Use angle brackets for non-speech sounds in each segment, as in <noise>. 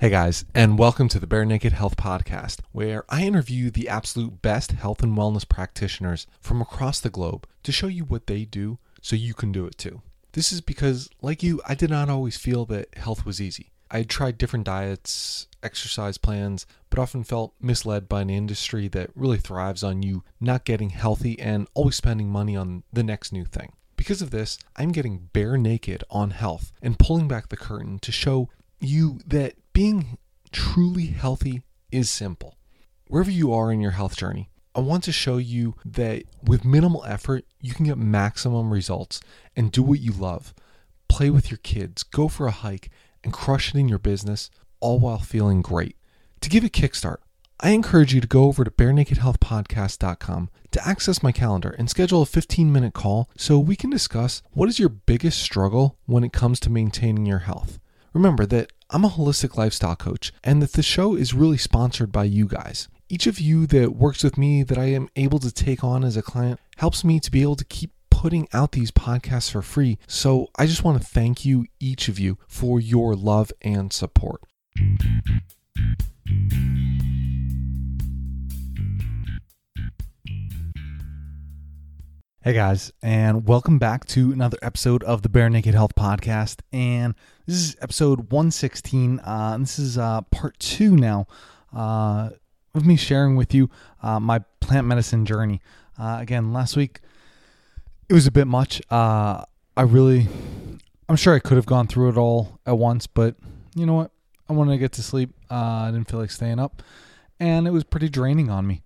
Hey guys, and welcome to the Bare Naked Health Podcast, where I interview the absolute best health and wellness practitioners from across the globe to show you what they do so you can do it too. This is because, like you, I did not always feel that health was easy. I had tried different diets, exercise plans, but often felt misled by an industry that really thrives on you not getting healthy and always spending money on the next new thing. Because of this, I'm getting bare naked on health and pulling back the curtain to show you that being truly healthy is simple. Wherever you are in your health journey, I want to show you that with minimal effort, you can get maximum results and do what you love. Play with your kids, go for a hike, and crush it in your business, all while feeling great. To give a kickstart, I encourage you to go over to barenakedhealthpodcast.com to access my calendar and schedule a 15 minute call so we can discuss what is your biggest struggle when it comes to maintaining your health. Remember that I'm a holistic lifestyle coach and that the show is really sponsored by you guys. Each of you that works with me that I am able to take on as a client helps me to be able to keep putting out these podcasts for free. So I just want to thank you, each of you, for your love and support. Hey guys, and welcome back to another episode of the Bare Naked Health Podcast. And this is episode 116. Uh, and this is uh, part two now uh, of me sharing with you uh, my plant medicine journey. Uh, again, last week it was a bit much. Uh, I really, I'm sure I could have gone through it all at once, but you know what? I wanted to get to sleep. I didn't feel like staying up. And it was pretty draining on me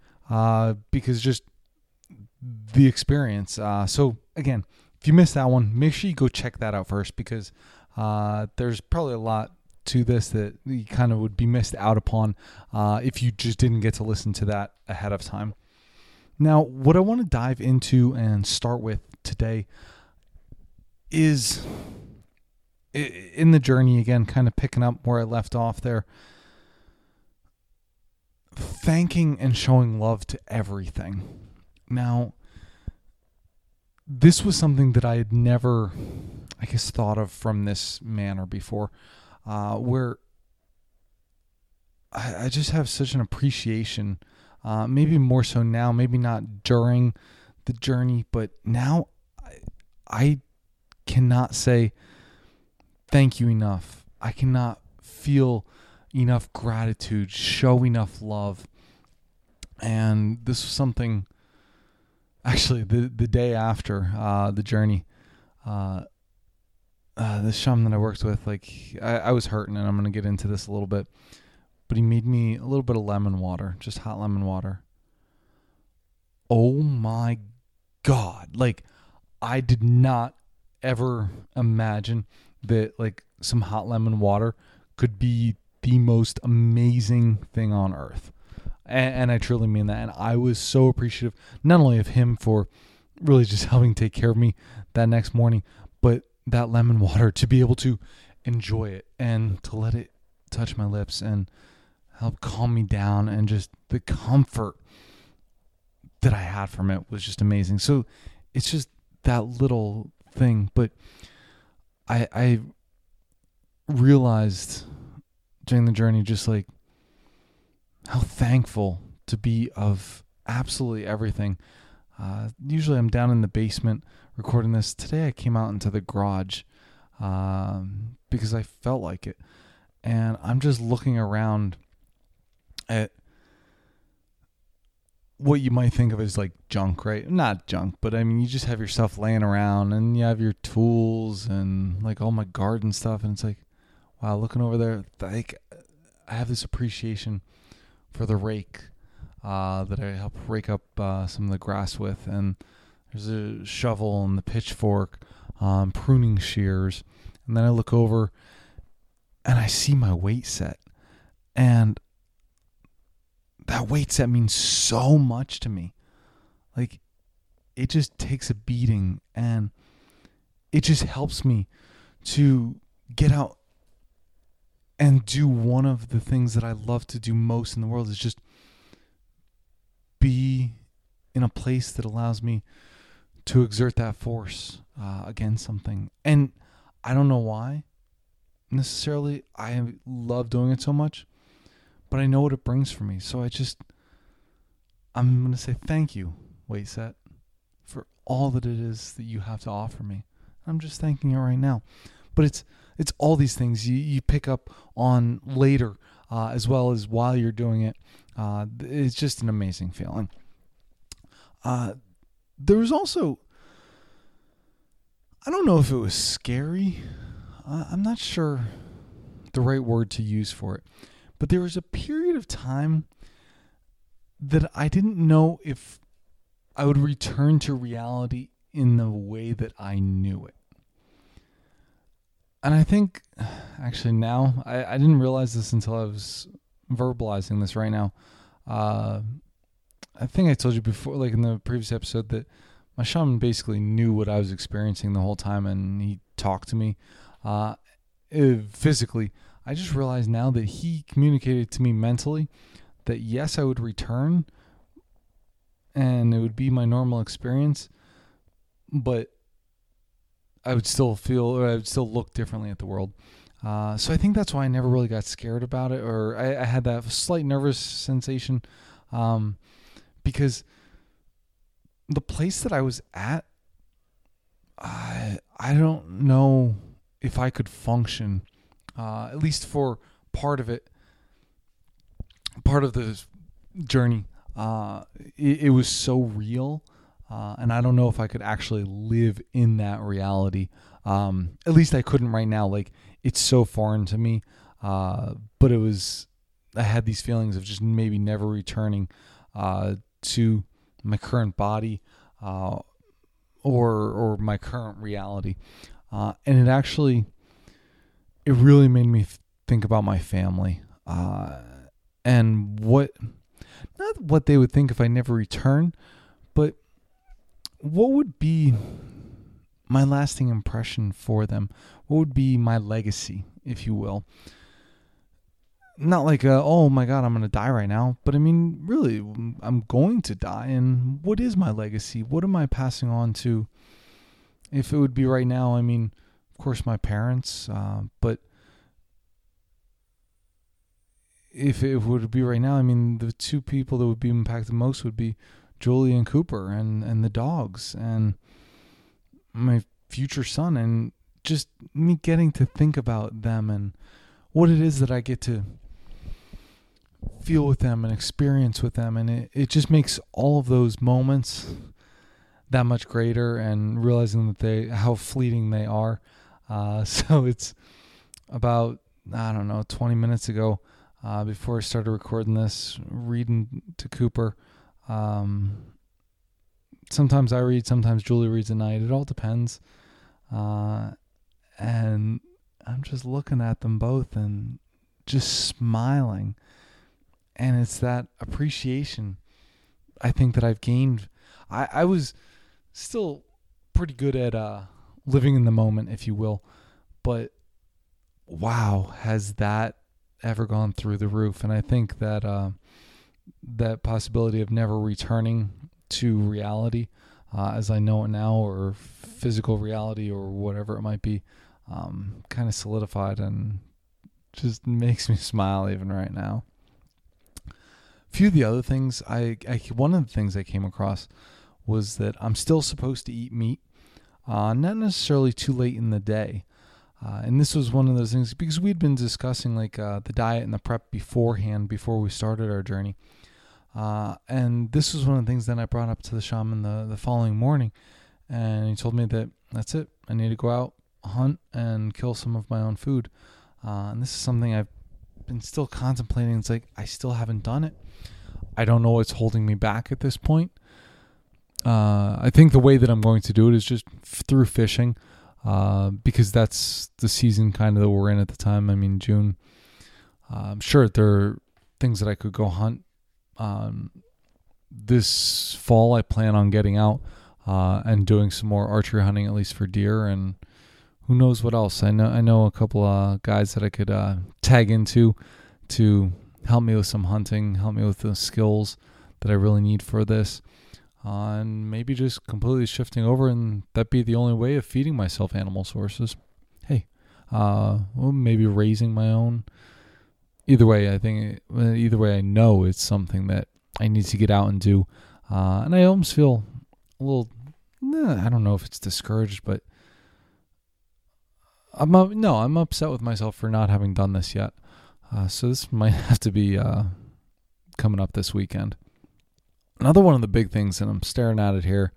because just the experience. So again, if you missed that one, make sure you go check that out first because uh, there's probably a lot to this that you kind of would be missed out upon uh, if you just didn't get to listen to that ahead of time. Now, what I want to dive into and start with today is in the journey again, kind of picking up where I left off there. Thanking and showing love to everything. Now, this was something that I had never, I guess, thought of from this manner before, uh, where I, I, just have such an appreciation, uh, maybe more so now, maybe not during the journey, but now I, I cannot say thank you enough. I cannot feel enough gratitude, show enough love. And this was something actually the the day after uh, the journey, uh, uh, the shaman that I worked with, like I, I was hurting, and I'm gonna get into this a little bit, but he made me a little bit of lemon water, just hot lemon water. Oh my god! Like I did not ever imagine that like some hot lemon water could be the most amazing thing on earth and, and I truly mean that. And I was so appreciative, not only of him for really just <laughs> helping take care of me that next morning, but that lemon water to be able to enjoy it and to let it touch my lips and help calm me down and just the comfort that I had from it was just amazing. So it's just that little thing, but I I realized during the journey just like how thankful to be of absolutely everything. Uh, usually I'm down in the basement recording this. Today I came out into the garage um, because I felt like it. And I'm just looking around at what you might think of as like junk, right? Not junk, but I mean, you just have your stuff laying around and you have your tools and like all my garden stuff. And it's like, wow, looking over there, like I have this appreciation for the rake uh, that I help rake up uh, some of the grass with, and there's a shovel and the pitchfork, um, pruning shears, and then I look over and I see my weight set, and that weight set means so much to me. Like, it just takes a beating, and it just helps me to get out and do one of the things that I love to do most in the world is just be in a place that allows me to exert that force uh, against something. And I don't know why. necessarily I love doing it so much, but I know what it brings for me. So I just I'm going to say thank you, Waitset, for all that it is that you have to offer me. I'm just thanking you right now. But it's it's all these things you, you pick up on later uh, as well as while you're doing it. Uh, it's just an amazing feeling. Uh, there was also, I don't know if it was scary. I'm not sure the right word to use for it, but there was a period of time that I didn't know if I would return to reality in the way that I knew it. And I think, actually, now, I, I didn't realize this until I was verbalizing this right now. Uh, I think I told you before, like in the previous episode, that my shaman basically knew what I was experiencing the whole time and he talked to me uh, physically. I just realized now that he communicated to me mentally that yes, I would return and it would be my normal experience, but I would still feel or I would still look differently at the world. Uh, so I think that's why I never really got scared about it, or I, I had that slight nervous sensation, um, because the place that I was at, I I don't know if I could function, uh, at least for part of it, part of the journey. Uh, it, it was so real, uh, and I don't know if I could actually live in that reality. Um, at least I couldn't right now. Like it's so foreign to me. Uh, but it was I had these feelings of just maybe never returning uh, to my current body uh, or or my current reality, uh, and it actually it really made me think about my family and what not what they would think if I never return, but what would be my lasting impression for them? What would be my legacy, if you will? Not like, a, oh my God, I'm going to die right now, but I mean, really, I'm going to die. And what is my legacy? What am I passing on to? If it would be right now, I mean, of course, my parents, uh, but if it would be right now, I mean, the two people that would be impacted most would be Julie and Cooper and, and the dogs and my future son and just me getting to think about them and what it is that I get to feel with them and experience with them. And it, it just makes all of those moments that much greater and realizing that they how fleeting they are. Uh, <laughs> so it's about i don't know 20 minutes ago uh, before i started recording this reading to cooper um, sometimes i read sometimes julie reads at night it all depends uh, and i'm just looking at them both and just smiling and it's that appreciation I think that I've gained. I, I was still pretty good at uh, living in the moment, if you will, but wow, has that ever gone through the roof? And I think that uh, that possibility of never returning to reality, uh, as I know it now, or physical reality, or whatever it might be, um, kind of solidified and just <laughs> makes me smile even right now A few of the other things I, I, one of the things I came across was that I'm still supposed to eat meat, uh, not necessarily too late in the day. Uh, and this was one of those things because we'd been discussing like uh, the diet and the prep beforehand before we started our journey. Uh, and this was one of the things that I brought up to the shaman the, the following morning. And he told me that that's it. I need to go out, hunt, and kill some of my own food. Uh, and this is something I've been still contemplating. It's like I still haven't done it. I don't know what's holding me back at this point. Uh, I think the way that I'm going to do it is just through fishing, uh, because that's the season kind of that we're in at the time. I mean, June. Uh, I'm sure there are things that I could go hunt. Um, this fall, I plan on getting out uh, and doing some more archery hunting, at least for deer, and who knows what else. I know I know a couple of guys that I could uh, tag into to help me with some hunting, help me with the skills that I really need for this. Uh, and maybe just completely shifting over and that be the only way of feeding myself animal sources. Hey, uh, well, maybe raising my own. Either way, I think either way, I know it's something that I need to get out and do, uh, and I almost feel a little. I don't know if it's discouraged, but I'm uh, no, I'm upset with myself for not having done this yet. Uh, so this <laughs> might have to be uh, coming up this weekend. Another one of the big things, and I'm staring at it here.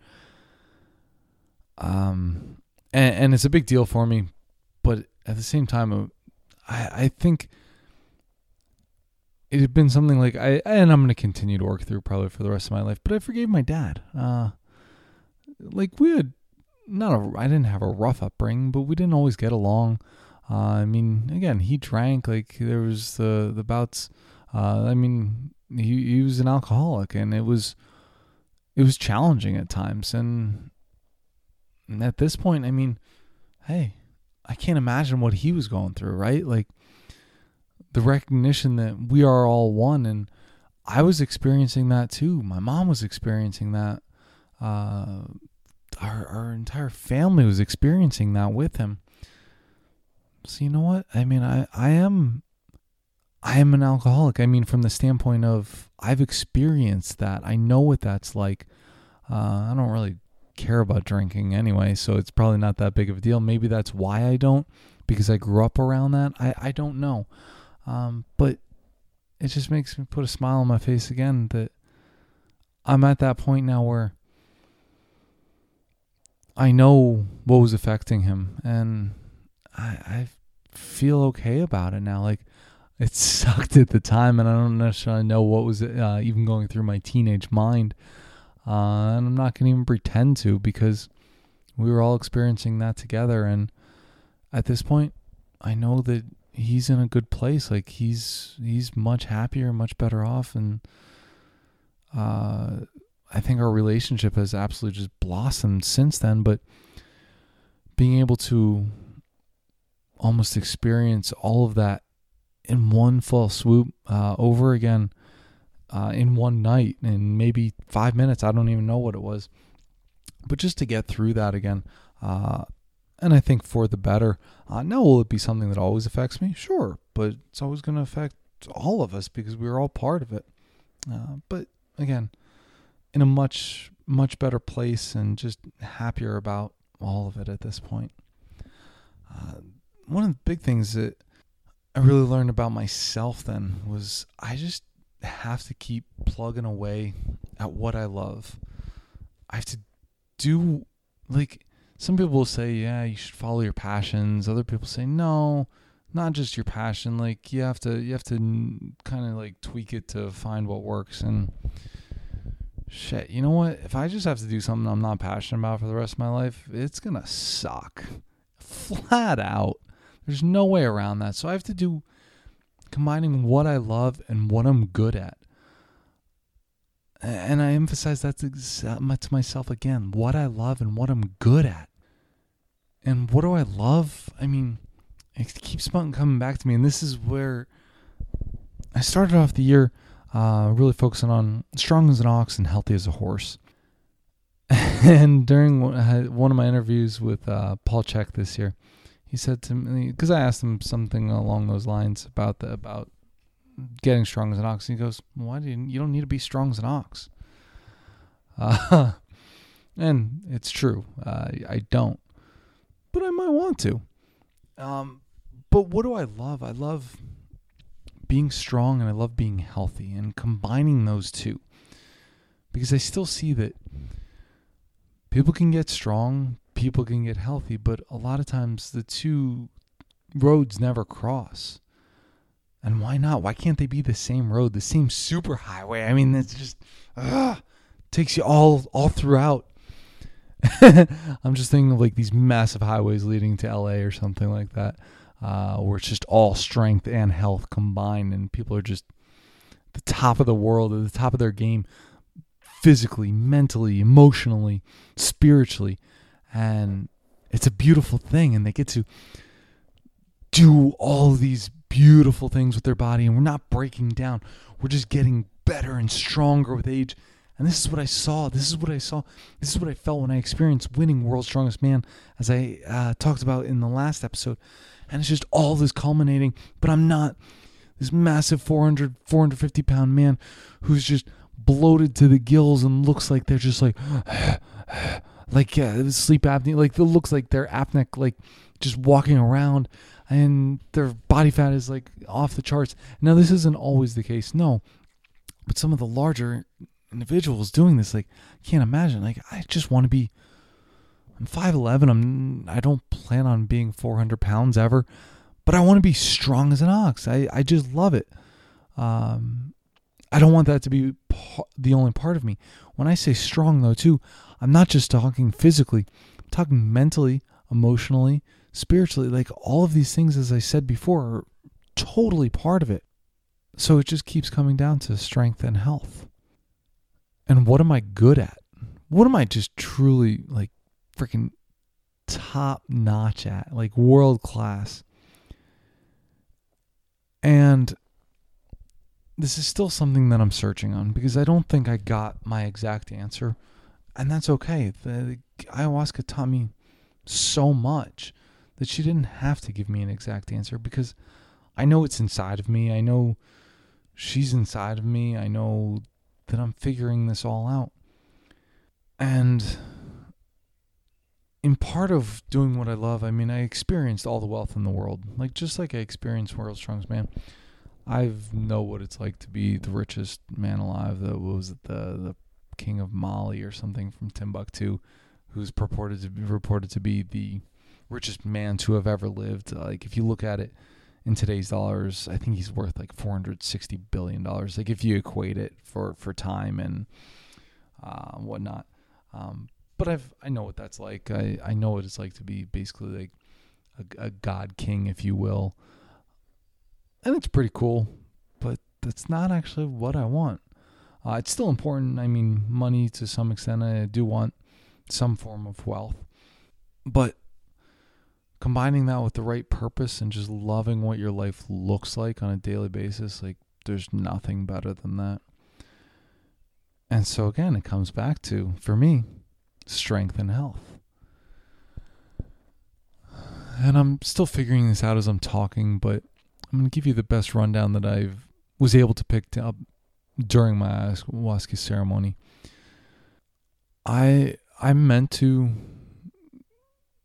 Um, and, and it's a big deal for me, but at the same time, uh, I I think it had been something like I and I'm going to continue to work through probably for the rest of my life. But I forgave my dad. Uh, like we had not a I didn't have a rough upbringing, but we didn't always get along. Uh, I mean, again, he drank like there was the the bouts. Uh, I mean, he he was an alcoholic, and it was it was challenging at times. And, at this point, I mean, hey, I can't imagine what he was going through, right? Like the recognition that we are all one, and I was experiencing that too. My mom was experiencing that. Uh, our our entire family was experiencing that with him. So you know what? I mean, I I am I am an alcoholic. I mean, from the standpoint of I've experienced that. I know what that's like. Uh, I don't really care about drinking anyway, so it's probably not that big of a deal. Maybe that's why I don't, because I grew up around that. I I don't know, um, but it just makes me put a smile on my face again that I'm at that point now where I know what was affecting him, and I, I feel okay about it now. Like it <laughs> sucked at the time, and I don't necessarily know what was uh, even going through my teenage mind. Uh, and I'm not going to even pretend to because we were all experiencing that together. And at this point, I know that he's in a good place. Like he's he's much happier, much better off, and uh, I think our relationship has absolutely just blossomed since then. But being able to almost experience all of that in one full swoop uh, over again uh, in one night in maybe five minutes. I don't even know what it was. But just to get through that again, uh, and I think for the better. Uh, now, will it be something that always affects me? Sure, but it's always going to affect all of us because we're all part of it. Uh, but again, in a much much better place and just happier about all of it at this point. Uh, one of the big things that I really learned about myself then was I just have to keep plugging away at what I love. I have to do like some people will say, yeah, you should follow your passions. Other people say, no, not just your passion. Like you have to you have to kind of like tweak it to find what works and shit, you know what? If I just have to do something I'm not passionate about for the rest of my life, it's to suck. Flat out. There's no way around that. So I have to do combining what I love and what I'm good at. And I emphasize that to myself again what I love and what I'm good at. And what do I love? I mean, it keeps coming back to me. And this is where I started off the year uh, really focusing on strong as an ox and healthy as a horse. <laughs> and during one of my interviews with uh, Paul Chek this year, he said to me because I asked him something along those lines about the about getting strong as an ox. He goes, "Why do you? You don't need to be strong as an ox." Uh, <laughs> and it's true. Uh, I don't, but I might want to. Um, but what do I love? I love being strong and I love being healthy and combining those two. Because I still see that people can get strong, people can get healthy, but a lot of times the two roads never cross. And why not? Why can't they be the same road, the same super highway? I mean, it's just ugh, takes you all all throughout. <laughs> I'm just thinking of like these massive highways leading to LA or something like that uh, where it's just all strength and health combined, and people are just the top of the world, at the top of their game, physically, mentally, emotionally, spiritually, and it's a beautiful thing, and they get to do all these beautiful things with their body, and we're not breaking down. We're just getting better and stronger with age, And this is what I saw. This is what I saw. This is what I felt when I experienced winning World's Strongest Man, as I uh, talked about in the last episode. And it's just all this culminating. But I'm not this massive 400, 450 pound man who's just bloated to the gills and looks like they're just like, <sighs> <sighs> like yeah, sleep apnea. Like it looks like they're apneic, like just walking around and their body fat is like off the charts. Now, this isn't always the case, no, but some of the larger individuals doing this, like, I can't imagine. Like, I just want to be. I'm 5'11. I'm. I don't plan on being 400 pounds ever, but I want to be strong as an ox. I I just love it. Um, I don't want that to be the only part of me. When I say strong, though, too, I'm not just talking physically. I'm talking mentally, emotionally, spiritually. Like all of these things, as I said before, are totally part of it. So it just keeps coming down to strength and health. And what am I good at? What am I just truly like freaking top notch at? Like world class. And this is still something that I'm searching on because I don't think I got my exact answer. And that's okay. The, the ayahuasca taught me so much that she didn't have to give me an exact answer because I know it's inside of me. I know she's inside of me. I know that I'm figuring this all out. And in part of doing what I love, I mean, I experienced all the wealth in the world. Like, just like I experienced World's Strongest Man. I know what it's like to be the richest man alive. The was the the king of Mali or something from Timbuktu, who's purported to be reported to be the richest man to have ever lived. Like if you look at it in today's dollars, I think he's worth like 460 billion dollars. Like if you equate it for for time and uh, whatnot. Um, but I've I know what that's like. I I know what it's like to be basically like a, a god king, if you will and it's pretty cool, but that's not actually what I want. Uh, it's still important. I mean, money to some extent. I do want some form of wealth, but combining that with the right purpose and just loving what your life looks like on a daily basis, like there's nothing better than that. And so again, it comes back to for me, strength and health. And I'm still figuring this out as I'm talking, but I'm going to give you the best rundown that I've was able to pick up during my ayahuasca ceremony. I I meant to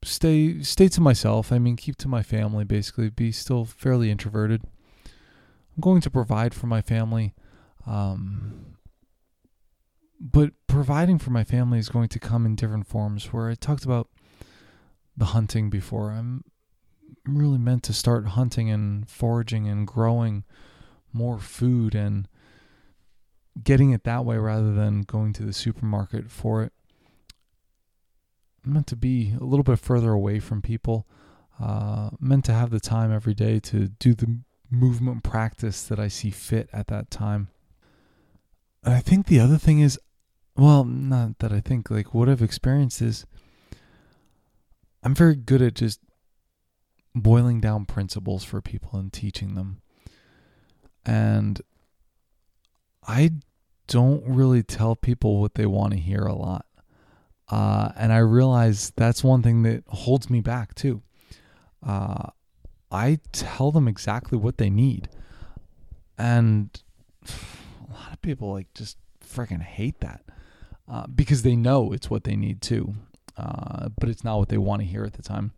stay stay to myself. I mean, keep to my family. Basically, be still fairly introverted. I'm going to provide for my family, um, but providing for my family is going to come in different forms. Where I talked about the hunting before, I'm really meant to start hunting and foraging and growing more food and getting it that way rather than going to the supermarket for it. I'm meant to be a little bit further away from people. Uh, meant to have the time every day to do the movement practice that I see fit at that time. And I think the other thing is, well, not that I think, like what I've experienced is I'm very good at just boiling down principles for people and teaching them. And I don't really tell people what they want to hear a lot. Uh, and I realize that's one thing that holds me back too. Uh, I tell them exactly what they need. And a lot of people like just freaking hate that uh, because they know it's what they need too. Uh, but it's not what they want to hear at the time.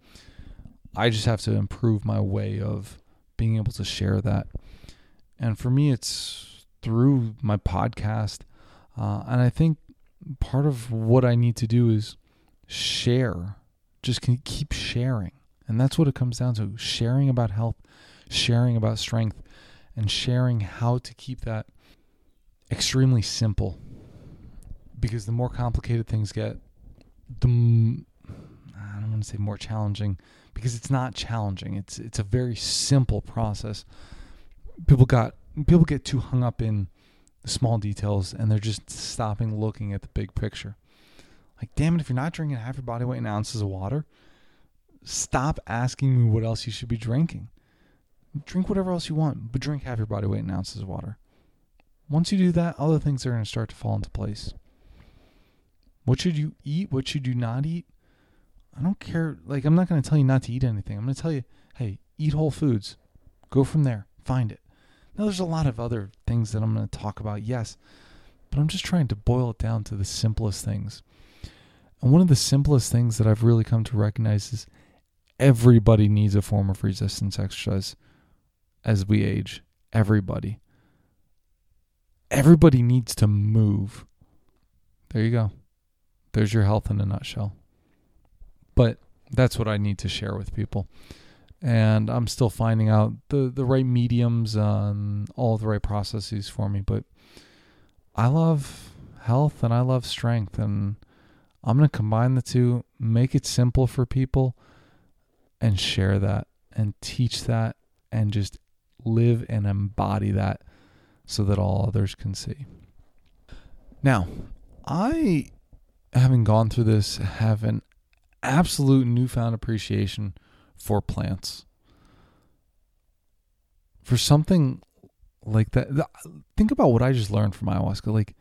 I just have to improve my way of being able to share that. And for me, it's through my podcast. Uh, and I think part of what I need to do is share, just keep sharing. And that's what it comes down to sharing about health, sharing about strength, and sharing how to keep that extremely simple. Because the more complicated things get, the I don't want to say more challenging, because it's not challenging. It's it's a very simple process. People got people get too hung up in the small details and they're just stopping looking at the big picture. Like, damn it, if you're not drinking half your body weight in ounces of water, stop asking me what else you should be drinking. Drink whatever else you want, but drink half your body weight in ounces of water. Once you do that, other things are going to start to fall into place. What should you eat? What should you not eat? I don't care. Like, I'm not going to tell you not to eat anything. I'm going to tell you, hey, eat whole foods. Go from there. Find it. Now, there's a lot of other things that I'm going to talk about, yes, but I'm just trying to boil it down to the simplest things. And one of the simplest things that I've really come to recognize is everybody needs a form of resistance exercise as we age. Everybody. Everybody needs to move. There you go. There's your health in a nutshell. But that's what I need to share with people. And I'm still finding out the, the right mediums and all the right processes for me. But I love health and I love strength. And I'm going to combine the two, make it simple for people, and share that and teach that and just live and embody that so that all others can see. Now, I, having gone through this, have an absolute newfound appreciation for plants. For something like that, think about what I just learned from ayahuasca. Like,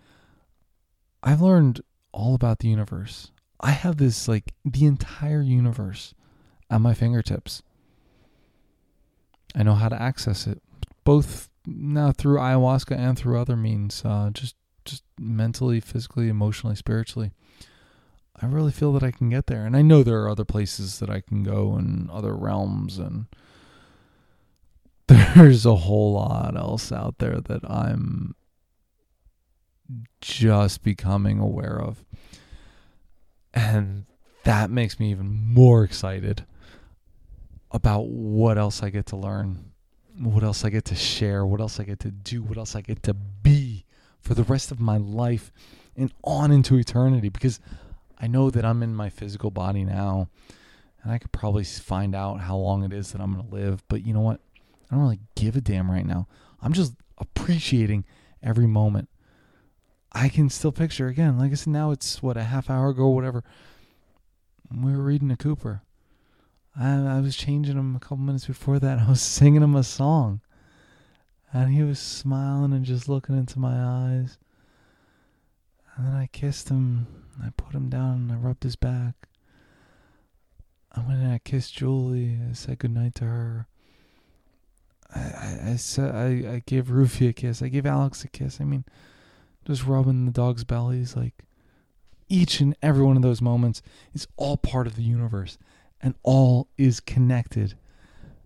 I've learned all about the universe. I have this, like, the entire universe at my fingertips. I know how to access it, both now through ayahuasca and through other means, uh, just just mentally, physically, emotionally, spiritually. I really feel that I can get there, and I know there are other places that I can go and other realms, and <laughs> there's a whole lot else out there that I'm just becoming aware of, and that makes me even more excited about what else I get to learn, what else I get to share, what else I get to do, what else I get to be for the rest of my life and on into eternity. Because I know that I'm in my physical body now and I could probably find out how long it is that I'm going to live, but you know what? I don't really give a damn right now. I'm just appreciating every moment. I can still picture again, like I said, now it's what a half hour ago, whatever. We were reading a Cooper. I, I was changing him a couple minutes before that. <laughs> I was singing him a song. And he was smiling and just looking into my eyes. And then I kissed him. I put him down and I rubbed his back. I went and I kissed Julie. I said goodnight to her. I, I, I said I, I gave Rufy a kiss. I gave Alex a kiss. I mean, just rubbing the dog's bellies. Like each and every one of those moments is all part of the universe and all is connected.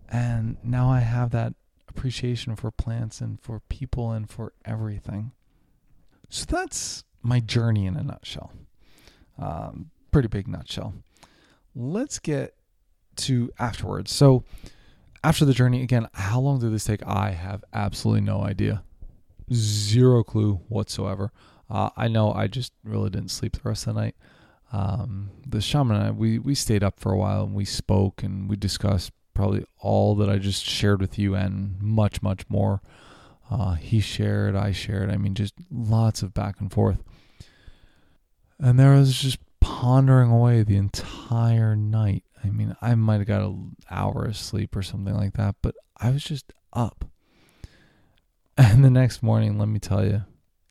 And now I have that appreciation for plants and for people and for everything. So that's my journey in a nutshell. Um, pretty big nutshell. Let's get to afterwards. So, after the journey, again, how long did this take? I have absolutely no idea. Zero clue whatsoever. Uh, I know I just really didn't sleep the rest of the night um, the shaman and I, we, we stayed up for a while and we spoke and we discussed probably all that I just shared with you and much, much more. Uh, he shared, I shared. I mean, just lots of back and forth. And there was just pondering away the entire night. I mean, I might have got an hour of sleep or something like that, but I was just up. And the next morning, let me tell you,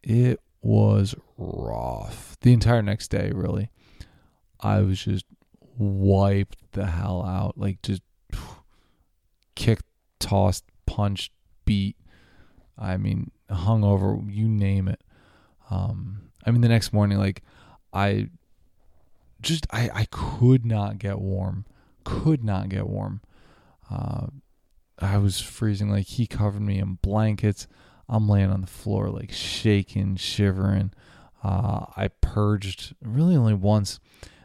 it was rough. The entire next day, really. I was just wiped the hell out. Like just <sighs> kicked, tossed, punched, beat. I mean, hungover, you name it. Um, I mean, the next morning, like I just I I could not get warm, could not get warm. Uh, I was freezing. Like he covered me in blankets. I'm laying on the floor, like shaking, shivering. Uh, I purged really only once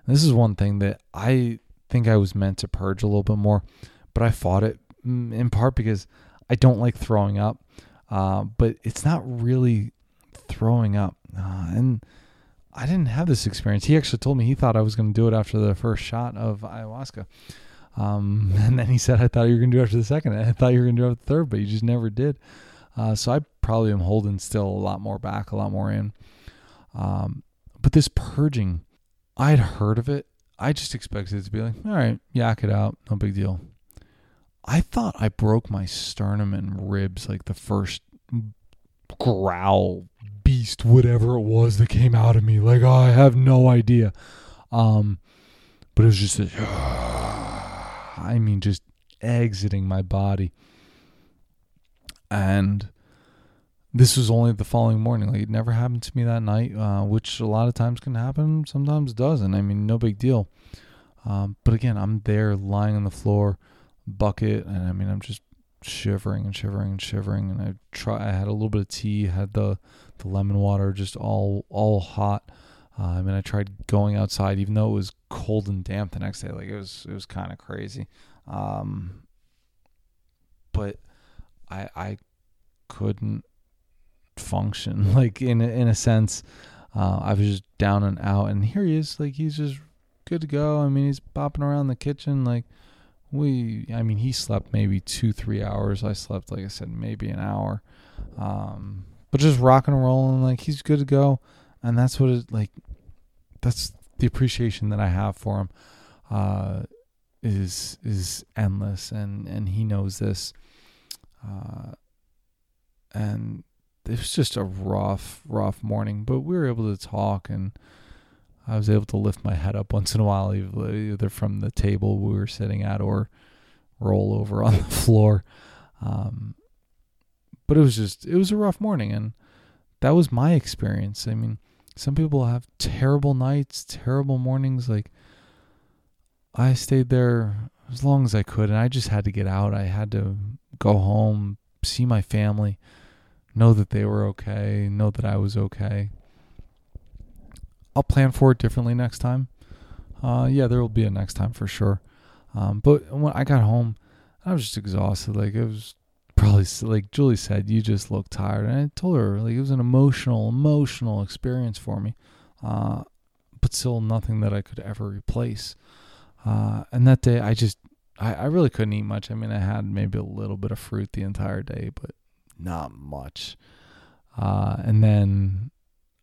this is one thing that I think I was meant to purge a little bit more, but I fought it mm, in part because I don't like throwing up. Uh, but it's not really throwing up. Uh, and I didn't have this experience. He actually told me he thought I was going to do it after the first shot of ayahuasca. Um, <laughs> and then he said, I thought you were going to do it after the second. I thought you were going to do it after the third, but you just never did. Uh, so I probably am holding still a lot more back, a lot more in. Um, but this purging I'd heard of it. I just expected it to be like, all right, yak it out, no big deal. I thought I broke my sternum and ribs like the first growl released whatever it was that came out of me. Like, oh, I have no idea. Um, but it was just, a, <sighs> I mean, just exiting my body. And this was only the following morning. Like, it never happened to me that night, uh, which a lot of times can happen, sometimes doesn't. I mean, no big deal. Um, but again, I'm there lying on the floor, bucket, and I mean, I'm just shivering and shivering and shivering. And I try. I had a little bit of tea, had the the lemon water, just all all hot. I mean, I tried going outside, even though it was cold and damp the next day. Like it was, it was kind of crazy. Um, but I I couldn't function <laughs> like in a, in a sense. Uh, I was just down and out, and here he is, like he's just good to go. I mean, he's bopping around the kitchen, like we. I mean, he slept maybe two, three hours. I slept, like I said, maybe an hour. Um, but just rocking and rolling, like he's good to go, and that's what it like. That's the appreciation that I have for him. Uh, is is endless, and and he knows this. Uh, and it was just a rough, rough morning, but we were able to talk, and I was able to lift my head up once in a while, either from the table we were sitting at or roll over on the floor. Um, but it was just, it was a rough morning, and that was my experience. I mean, some people have terrible nights, terrible mornings. Like, I stayed there as long as I could, and I just had to get out. I had to go home, see my family know that they were okay, know that I was okay. I'll plan for it differently next time. Uh, yeah, there will be a next time for sure. Um, but when I got home, I was just exhausted. Like it was probably like Julie said, you just look tired, and I told her like it was an emotional, emotional experience for me. Uh, but still nothing that I could ever replace. Uh, and that day, I just I, I really couldn't eat much. I mean, I had maybe a little bit of fruit the entire day, but not much. Uh, and then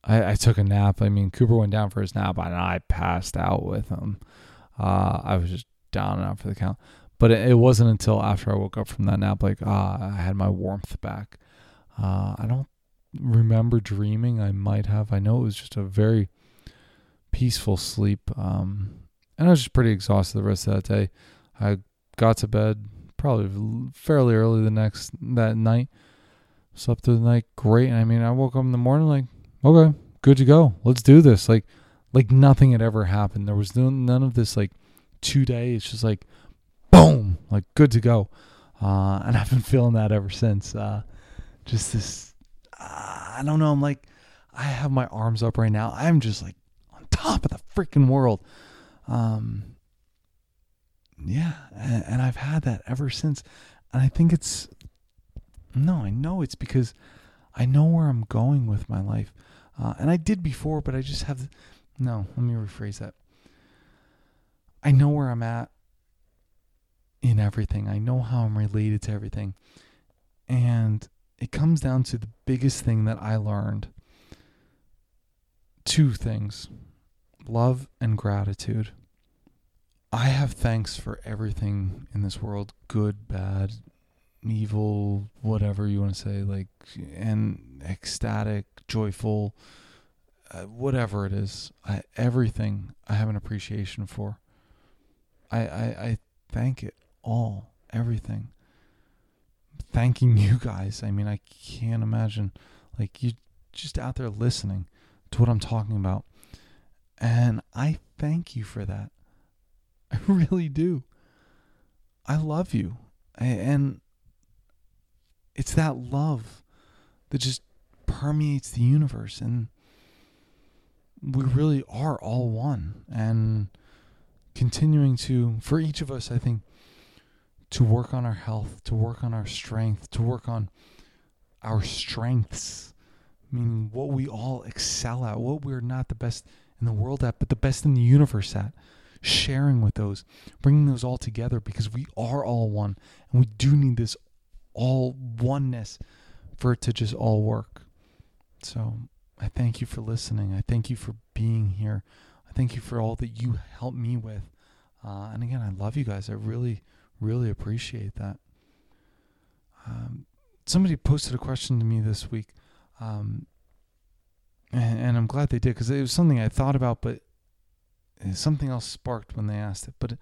I, I, took a nap. I mean, Cooper went down for his nap, and I passed out with him. Uh, I was just down and out for the count. But it, it, wasn't until after I woke up from that nap, like, ah, I had my warmth back. Uh, I don't remember dreaming. I might have. I know it was just a very peaceful sleep. Um, and I was just pretty exhausted the rest of that day. I got to bed probably fairly early the next that night slept through the night great. And I mean, I woke up in the morning like, okay, good to go. Let's do this. Like, like nothing had ever happened. There was none of this like two days. It's just like, boom, like good to go. Uh, and <laughs> I've been feeling that ever since. Uh, just this, uh, I don't know. I'm like, I have my arms up right now. I'm just like on top of the freaking world. Um, yeah, and, and I've had that ever since. And I think it's no, I know it's because I know where I'm going with my life. Uh, and I did before, but I just have. No, let me rephrase that. I know where I'm at in everything. I know how I'm related to everything. And it comes down to the biggest thing that I learned two things love and gratitude. I have thanks for everything in this world good, bad, evil, whatever you want to say, like, and ecstatic, joyful, uh, whatever it is, I, everything I have an appreciation for. I, I, I thank it all, everything. Thanking you guys. I mean, I can't imagine, like, you just out there listening to what I'm talking about. And I thank you for that. I <laughs> really do. I love you. And it's that love that just permeates the universe and we really are all one. And continuing to for each of us i think to work on our health to work on our strength to work on our strengths meaning what we all excel at what we're not the best in the world at but the best in the universe at sharing with those bringing those all together because we are all one and we do need this all oneness for it to just all work. So I thank you for listening. I thank you for being here. I thank you for all that you helped me with. Uh, and again, I love you guys. I really, really appreciate that. Um, somebody posted a question to me this week. Um, and, and I'm glad they did because it was something I thought about, but something else sparked when they asked it. But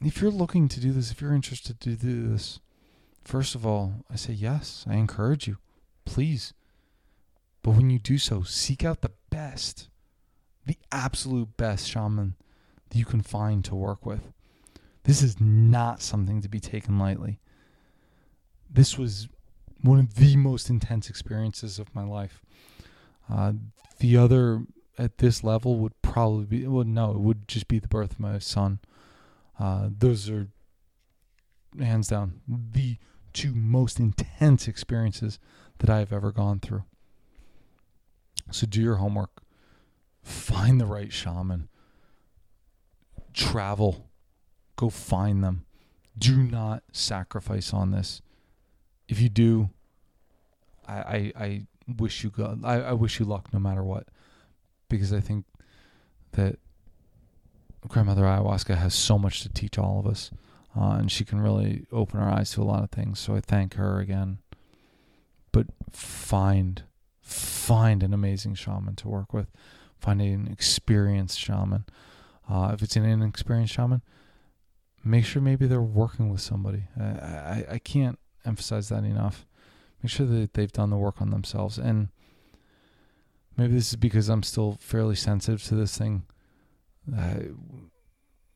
if you're looking to do this, if you're interested to do this, first of all, I say yes. I encourage you, please. But when you do so, seek out the best, the absolute best shaman that you can find to work with. This is not something to be taken lightly. This was one of the most intense experiences of my life. Uh, the other at this level would probably be well, no, it would just be the birth of my son. Uh, those are hands down the two most intense experiences that I have ever gone through. So do your homework. Find the right shaman. Travel. Go find them. Do not sacrifice on this. If you do, I, I, I wish you God. I, I wish you luck no matter what, because I think that grandmother ayahuasca has so much to teach all of us, uh, and she can really open her eyes to a lot of things. So I thank her again. But find, find an amazing shaman to work with. Find an experienced shaman. Uh, if it's an inexperienced shaman, make sure maybe they're working with somebody. I, I, I can't emphasize that enough make sure that they've done the work on themselves. And maybe this is because I'm still fairly sensitive to this thing. Uh,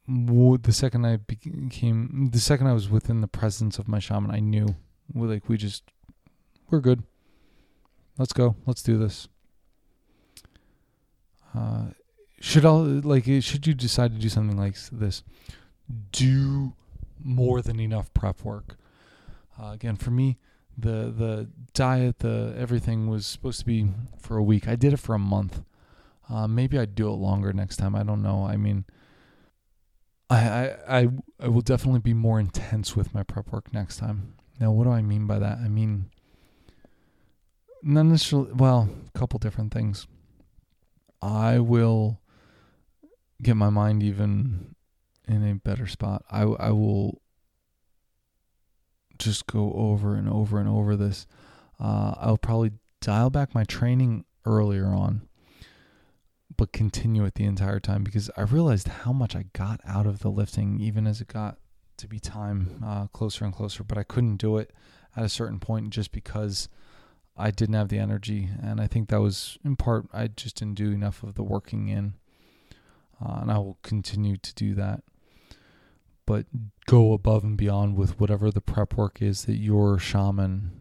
the second I became, the second I was within the presence of my shaman, I knew, like we just, we're good. Let's go. Let's do this. Uh, should all like should you decide to do something like this, do more than enough prep work. Uh, again, for me, the the diet, the everything was supposed to be for a week. I did it for a month. Uh, maybe I'd do it longer next time. I don't know. I mean, I, I I will definitely be more intense with my prep work next time. Now, what do I mean by that? I mean, not necessarily. Well, a couple different things. I will get my mind even in a better spot. I I will just go over and over and over this. Uh, I'll probably dial back my training earlier on, but continue it the entire time because I realized how much I got out of the lifting, even as it got to be time uh, closer and closer. But I couldn't do it at a certain point just because I didn't have the energy, and I think that was in part I just didn't do enough of the working in, uh, and I will continue to do that but go above and beyond with whatever the prep work is that your shaman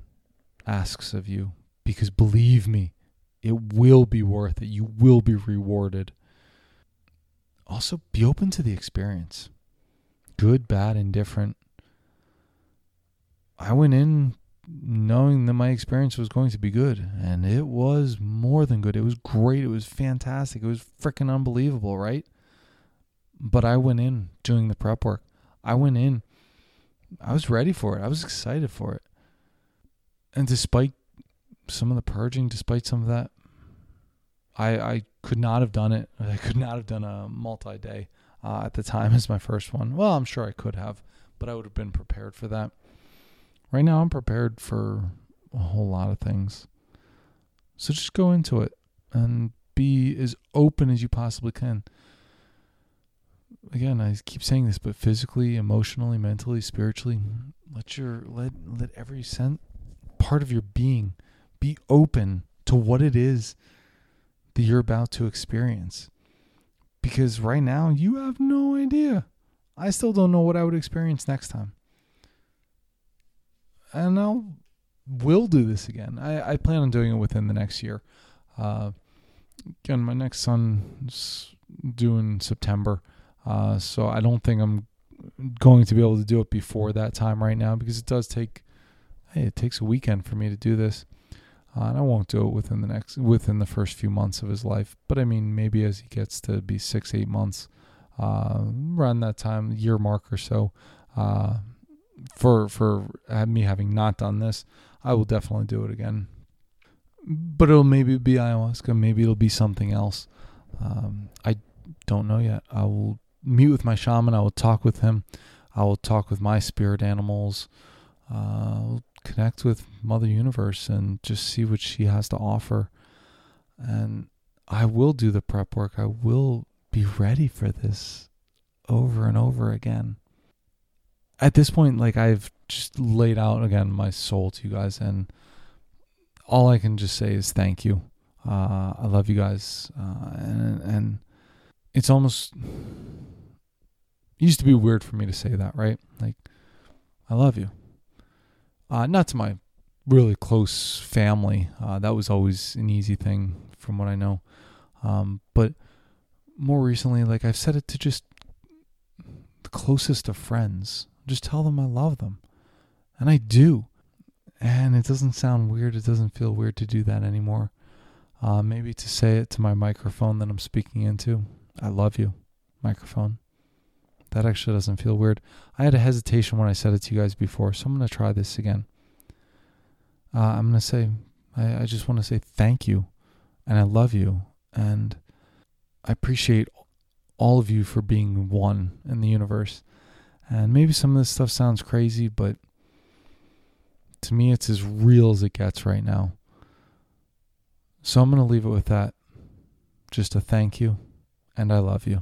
asks of you. Because believe me, it will be worth it. You will be rewarded. Also, be open to the experience good, bad, indifferent. I went in knowing that my experience was going to be good, and it was more than good. It was great. It was fantastic. It was freaking unbelievable, right? But I went in doing the prep work. I went in. I was ready for it. I was excited for it. And despite some of the purging, despite some of that, I I could not have done it. <laughs> I could not have done a multi day uh, at the time as my first one. Well, I'm sure I could have, but I would have been prepared for that. Right now, I'm prepared for a whole lot of things. So just go into it and be as open as you possibly can again, I keep saying this, but physically, emotionally, mentally, spiritually, let your let let every cent part of your being be open to what it is that you're about to experience. Because right now you have no idea. I still don't know what I would experience next time. And I'll will do this again. I, I plan on doing it within the next year. Uh, again, my next son's due in September. Uh, so I don't think I'm going to be able to do it before that time right now because it does take hey, it takes a weekend for me to do this. Uh, and I won't do it within the next within the first few months of his life. But I mean, maybe as he gets to be six, eight months, uh, around that time, year mark or so, uh, for for me having not done this, I will definitely do it again. But it'll maybe be ayahuasca, maybe it'll be something else. Um, I don't know yet. I will meet with my shaman. I will talk with him. I will talk with my spirit animals. Uh, connect with Mother Universe and just see what she has to offer. And I will do the prep work. I will be ready for this over and over again. At this point, like I've just laid out again my soul to you guys, and all I can just say is thank you. Uh, I love you guys, uh, and and it's almost it used to be weird for me to say that, right? Like I love you. Uh, not to my really close family. Uh, that was always an easy thing, from what I know. Um, but more recently, like I've said it to just the closest of friends. Just tell them I love them, and I do. And it doesn't sound weird. It doesn't feel weird to do that anymore. Uh, maybe to say it to my microphone that I'm speaking into. I love you, microphone. That actually doesn't feel weird. I had a hesitation when I said it to you guys before, so I'm going to try this again. Uh, I'm going to say, I, I just want to say thank you, and I love you, and I appreciate all of you for being one in the universe. And maybe some of this stuff sounds crazy, but to me, it's as real as it gets right now. So I'm going to leave it with that. Just a thank you, and I love you.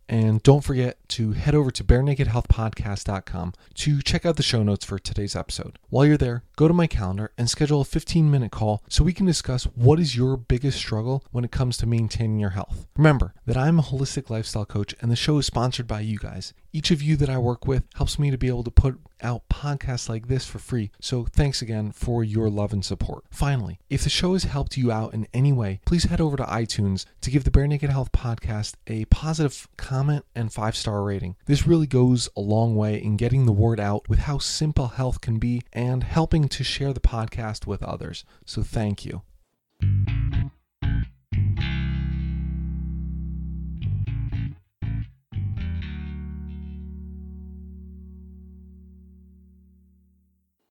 And don't forget to head over to barenakedhealthpodcast.com to check out the show notes for today's episode. While you're there, go to my calendar and schedule a 15 minute call so we can discuss what is your biggest struggle when it comes to maintaining your health. Remember that I'm a holistic lifestyle coach and the show is sponsored by you guys. Each of you that I work with helps me to be able to put out podcasts like this for free. So thanks again for your love and support. Finally, if the show has helped you out in any way, please head over to iTunes to give the Bare Naked Health podcast a positive comment and five star rating. This really goes a long way in getting the word out with how simple health can be and helping to share the podcast with others. So thank you.